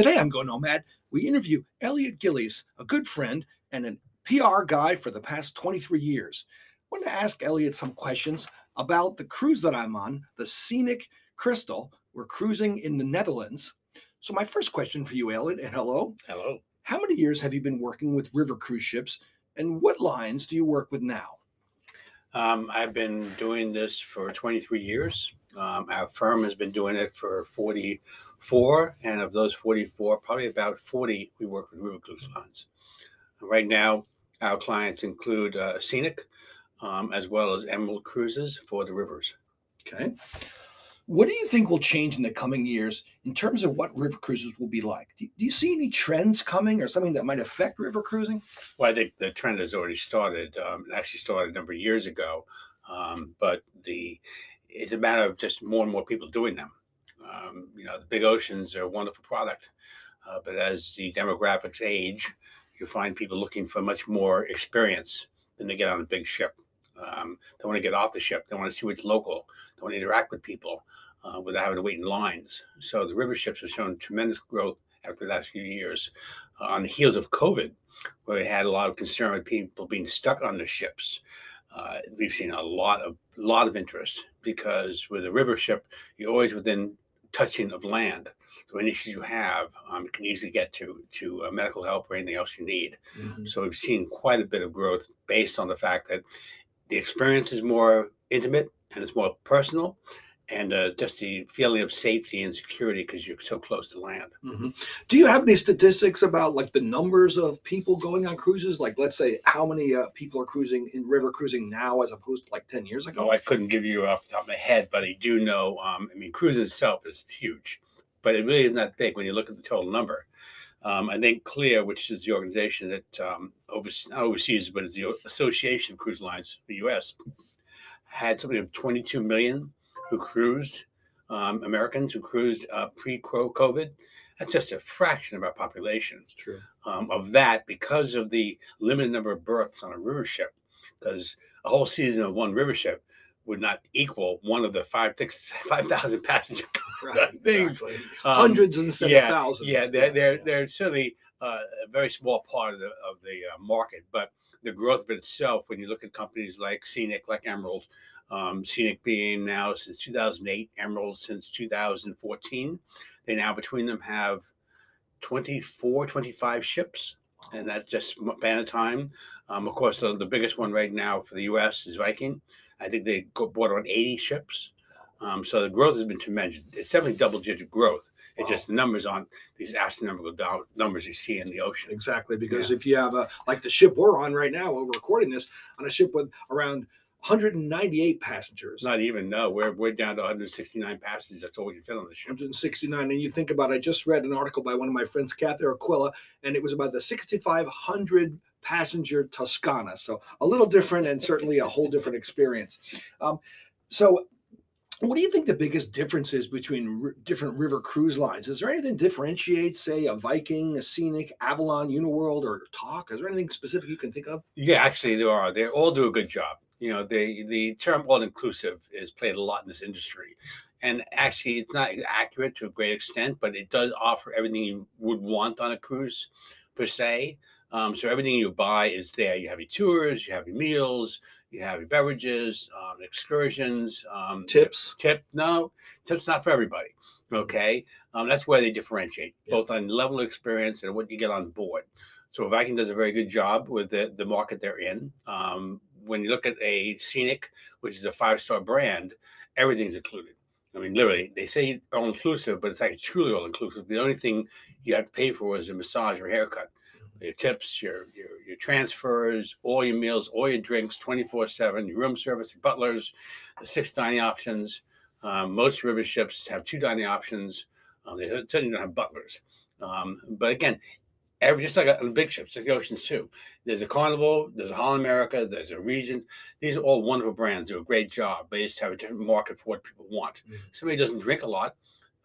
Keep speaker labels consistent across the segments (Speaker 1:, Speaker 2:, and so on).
Speaker 1: Today on Go Nomad, we interview Elliot Gillies, a good friend and a PR guy for the past 23 years. I want to ask Elliot some questions about the cruise that I'm on, the Scenic Crystal. We're cruising in the Netherlands. So, my first question for you, Elliot, and hello.
Speaker 2: Hello.
Speaker 1: How many years have you been working with river cruise ships, and what lines do you work with now?
Speaker 2: Um, I've been doing this for 23 years. Um, our firm has been doing it for 44, and of those 44, probably about 40 we work with river cruise lines. Right now, our clients include uh, Scenic, um, as well as Emerald Cruises for the rivers.
Speaker 1: Okay. What do you think will change in the coming years in terms of what river cruises will be like? Do, do you see any trends coming or something that might affect river cruising?
Speaker 2: Well, I think the trend has already started. Um, it actually started a number of years ago, um, but the it's a matter of just more and more people doing them. Um, you know, the big oceans are a wonderful product, uh, but as the demographics age, you find people looking for much more experience than they get on a big ship. Um, they want to get off the ship. They want to see what's local. They want to interact with people uh, without having to wait in lines. So the river ships have shown tremendous growth after the last few years uh, on the heels of COVID, where we had a lot of concern with people being stuck on the ships. Uh, we've seen a lot of lot of interest because with a river ship, you're always within touching of land. So any issues you have, um, you can easily get to to uh, medical help or anything else you need. Mm-hmm. So we've seen quite a bit of growth based on the fact that the experience is more intimate and it's more personal, and uh, just the feeling of safety and security because you're so close to land.
Speaker 1: Mm-hmm. Do you have any statistics about like the numbers of people going on cruises? Like, let's say, how many uh, people are cruising in river cruising now as opposed to like ten years ago?
Speaker 2: Oh, I couldn't give you off the top of my head, but I do know. Um, I mean, cruising itself is huge, but it really isn't that big when you look at the total number. Um, I think CLIA, which is the organization that um, oversees, not overseas, but is the Association of Cruise Lines, the U.S., had something of 22 million who cruised, um, Americans who cruised uh, pre-COVID. That's just a fraction of our population.
Speaker 1: True.
Speaker 2: Um, of that, because of the limited number of berths on a river ship, because a whole season of one river ship would not equal one of the five five thousand passenger right, things.
Speaker 1: Exactly. Um, Hundreds instead
Speaker 2: yeah,
Speaker 1: of thousands.
Speaker 2: Yeah, they're they're, they're certainly uh, a very small part of the of the uh, market, but the growth of it itself, when you look at companies like Scenic, like Emerald, um, Scenic being now since 2008, Emerald since 2014. They now between them have 24, 25 ships, and that's just span of time. Um, of course, the, the, biggest one right now for the U.S. is Viking. I think they bought on 80 ships. Um, so the growth has been tremendous. It's definitely double-digit growth. It's wow. just the numbers on these astronomical numbers you see in the ocean.
Speaker 1: Exactly, because yeah. if you have a like the ship we're on right now, we're recording this on a ship with around 198 passengers.
Speaker 2: Not even no, we're we're down to 169 passengers. That's all we can fit on the ship.
Speaker 1: 169, and you think about. I just read an article by one of my friends, Kathy Aquila, and it was about the 6,500 passenger Toscana. So a little different, and certainly a whole different experience. Um, so. What do you think the biggest difference is between r- different river cruise lines? Is there anything differentiate, say, a Viking, a Scenic, Avalon, Uniworld, or Tauk? Is there anything specific you can think of?
Speaker 2: Yeah, actually, there are. They all do a good job you know the the term all inclusive is played a lot in this industry. And actually it's not accurate to a great extent but it does offer everything you would want on a cruise per se. Um, so everything you buy is there. You have your tours you have your meals you have your beverages um, excursions um,
Speaker 1: tips?
Speaker 2: tip no tips not for everybody okay? Um, that's where they differentiate both on level of experience and what you get on board. So Viking does a very good job with the, the market they're in. Um, when you look at a scenic, which is a five star brand, everything's included. I mean, literally, they say all inclusive, but it's actually truly all inclusive. The only thing you have to pay for is a massage or haircut. Mm-hmm. Your tips, your, your your transfers, all your meals, all your drinks, twenty four seven, your room service, your butlers, the six dining options. Um, most river ships have two dining options. Um, they certainly don't have butlers. Um, but again, every just like a, the big ships, like the oceans too. There's a Carnival, there's a Holland America, there's a Regent. These are all wonderful brands. Do a great job. They just have a different market for what people want. Mm-hmm. Somebody doesn't drink a lot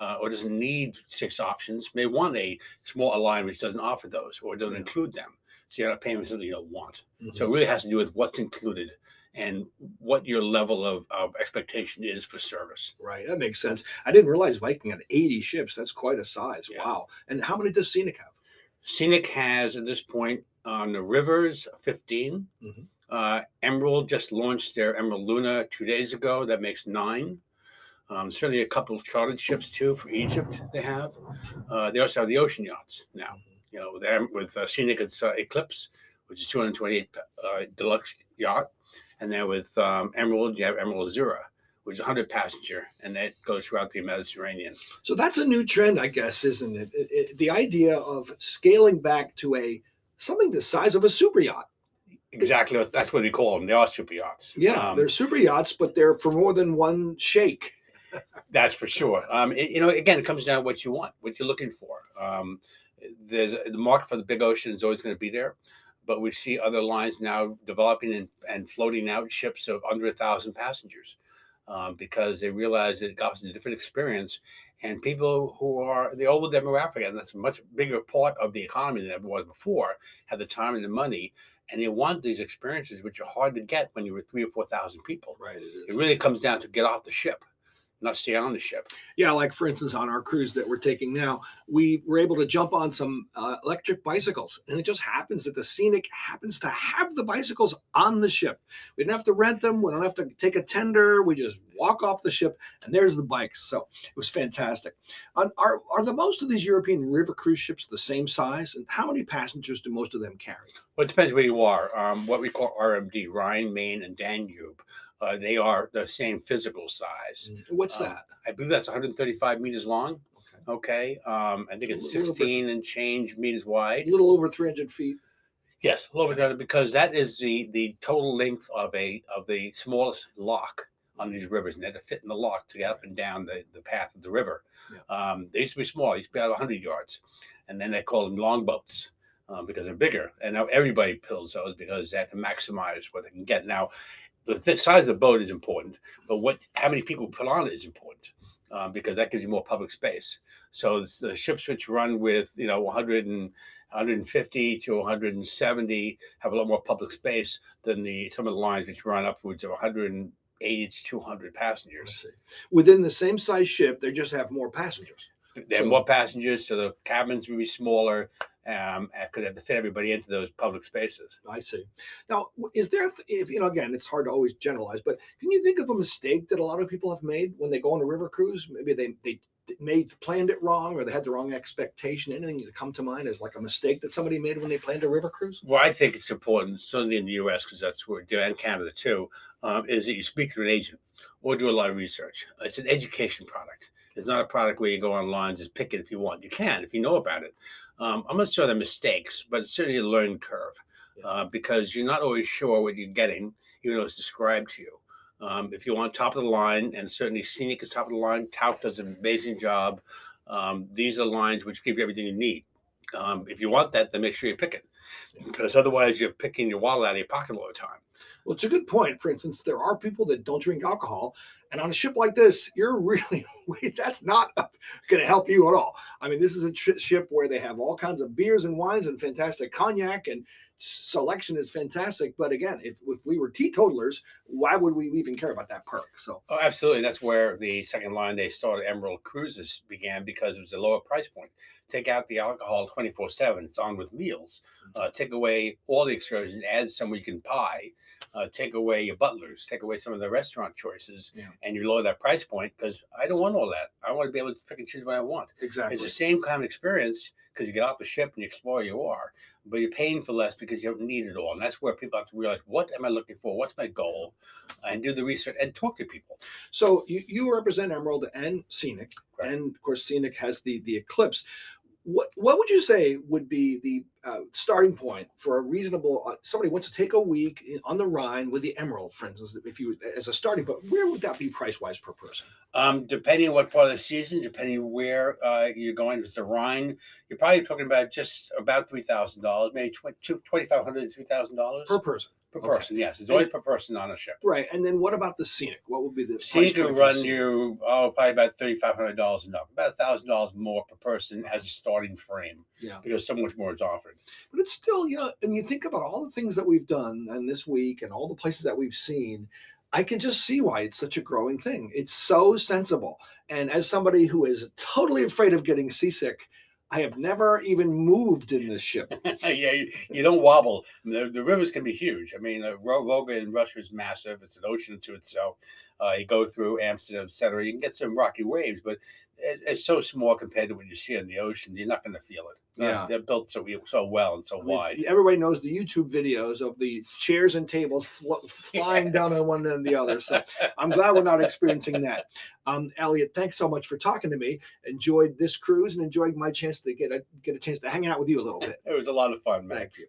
Speaker 2: uh, or doesn't need six options may want a small line which doesn't offer those or doesn't include them. So you're not paying for something you don't want. Mm-hmm. So it really has to do with what's included and what your level of, of expectation is for service.
Speaker 1: Right, that makes sense. I didn't realize Viking had 80 ships. That's quite a size.
Speaker 2: Yeah.
Speaker 1: Wow. And how many does Scenic have?
Speaker 2: Scenic has at this point on the rivers 15.
Speaker 1: Mhm.
Speaker 2: Uh, Emerald just launched their Emerald Luna two days ago. That makes nine. Um, certainly a couple of chartered ships too for Egypt. They have. Uh, they also have the ocean yachts now. You know, with, with uh, Scenic, it's uh, Eclipse, which is 228 uh, deluxe yacht, and then with um, Emerald, you have Emerald Azzurra, which is 100 passenger, and that goes throughout the Mediterranean.
Speaker 1: So that's a new trend, I guess, isn't it? It- it- the idea of scaling back to a something the size of a super yacht.
Speaker 2: Exactly, what, that's what we call them. They are super yachts.
Speaker 1: Yeah,
Speaker 2: Um,
Speaker 1: they're super yachts, but they're for more than one sheikh.
Speaker 2: That's for sure. Um, it- you know, again, it comes down to what you want, what you're looking for. Um, there's the market for the big ocean is always going to be there, but we see other lines now developing and, and floating out ships of under a thousand passengers um, because they realize it offers a different experience. And people who are the older demographic, and that's a much bigger part of the economy than ever was before, have the time and the money, and they want these experiences, which are hard to get when you were three or four thousand people.
Speaker 1: Right, it
Speaker 2: really comes down to get off the ship, not stay on the ship.
Speaker 1: Yeah, like for instance, on our cruise that we're taking now, we were able to jump on some uh, electric bicycles, and it just happens that the Scenic happens to have the bicycles on the ship. We didn't have to rent them. We don't have to take a tender. We just walk off the ship, and there's the bikes. So it was fantastic. On, are are the most of these European river cruise ships the same size, and how many passengers do most of them carry?
Speaker 2: Well, it depends where you are. Um, what we call RMD, Rhine, Main, and Danube, uh, they are the same physical size.
Speaker 1: What's
Speaker 2: Um,
Speaker 1: that?
Speaker 2: I believe that's 135 meters long.
Speaker 1: Okay.
Speaker 2: Okay. Um, I think it's
Speaker 1: A little bit-
Speaker 2: 16 and change meters wide.
Speaker 1: A little over 300 feet.
Speaker 2: Yes, a little over 300 because that is the the total length of a of the smallest lock on these rivers, and they had to fit in the lock to get up and down the, the path of the river. Um, they used to be small; they used to be about 100 yards, and then they called them long boats uh, because they're bigger. And now everybody builds those because they have to maximize what they can get. Now, the th- size of the boat is important, but what how many people put on it is important uh, because that gives you more public space. So the ships which run with you know 100 and 150 to 170 have a lot more public space than the some of the lines which run upwards of 180 to 200 passengers.
Speaker 1: Within the same size ship, they just have more passengers.
Speaker 2: They have
Speaker 1: So-
Speaker 2: more passengers, so the cabins will be smaller. Um, because they have to fit everybody into those public spaces.
Speaker 1: I see. Now, is there, if you know, again, it's hard to always generalize, but can you think of a mistake that a lot of people have made when they go on a river cruise? Maybe they they made planned it wrong, or they had the wrong expectation. Anything that come to mind as like a mistake that somebody made when they planned a river cruise?
Speaker 2: Well, I think it's important, certainly in the U.S., because that's where and Canada too, um, is that you speak to an agent or do a lot of research. It's an education product. It's not a product where you go online and just pick it if you want. You can if you know about it. Um, I'm not sure they're mistakes, but it's certainly a learning curve uh, because you're not always sure what you're getting, even though it's described to you. Um, if you want top of the line, and certainly Scenic is top of the line, Tauk does an amazing job. Um, these are lines which give you everything you need. Um, if you want that, then make sure you pick it because otherwise you're picking your wallet out of your pocket all the time.
Speaker 1: Well, it's a good point. For instance, there are people that don't drink alcohol, and on a ship like this, you're really that's not going to help you at all. I mean, this is a ship where they have all kinds of beers and wines and fantastic cognac, and selection is fantastic. But again, if if we were teetotalers, why would we even care about that perk? So
Speaker 2: Oh, absolutely. That's where the second line they started Emerald Cruises began because it was a lower price point. Take out the alcohol 24 7, it's on with meals. Uh, take away all the excursions, add some you can buy. Uh, take away your butlers, take away some of the restaurant choices,
Speaker 1: Yeah.
Speaker 2: and you lower that price point because I don't want all that. I want to be able to pick and choose what I want.
Speaker 1: exactly,
Speaker 2: It's the same kind of experience because you get off the ship and you explore where you are, but you're paying for less because you don't need it all. And that's where people have to realize what am I looking for? What's my goal? And do the research and talk to people.
Speaker 1: so you, you represent Emerald and Scenic,
Speaker 2: Right.
Speaker 1: and of course, Scenic has the the Eclipse. What what would you say would be the uh, starting point for a reasonable uh, somebody wants to take a week in- on the Rhine with the Emerald, for instance, if you as a starting point, where would that be price wise per person?
Speaker 2: Um, depending on what part of the season, depending where uh, you're going, if it's the Rhine, you're probably talking about just about three thousand dollars, maybe twenty five hundred to three thousand dollars
Speaker 1: Per person.
Speaker 2: per
Speaker 1: Okay.
Speaker 2: person. Yes, it's only per person on a ship.
Speaker 1: Right. And then what about the scenic? What would be the scenic for
Speaker 2: run you oh probably about thirty five hundred dollars and up, about a thousand dollars more per person as a starting frame
Speaker 1: Yeah.
Speaker 2: because so much more is offered.
Speaker 1: But it's still, you know, and you think about all the things that we've done and this week and all the places that we've seen, I can just see why it's such a growing thing. It's so sensible. And as somebody who is totally afraid of getting seasick, I have never even moved in this ship.
Speaker 2: yeah, you, you don't wobble. The, the rivers can be huge. I mean, uh, Volga in Russia is massive. It's an ocean to itself. Uh, you go through Amsterdam, etc. You can get some rocky waves, but it's so small compared to what you see in the ocean. You're not going to feel it.
Speaker 1: Yeah.
Speaker 2: they're built so so well and so
Speaker 1: I mean,
Speaker 2: wide.
Speaker 1: everybody knows the YouTube videos of the chairs and tables flo- flying down on one end and the other. So I'm glad we're not experiencing that. Um, Elliot, thanks so much for talking to me. Enjoyed this cruise and enjoyed my chance to get a get a chance to hang out with you a little bit.
Speaker 2: it was a lot of fun, Max.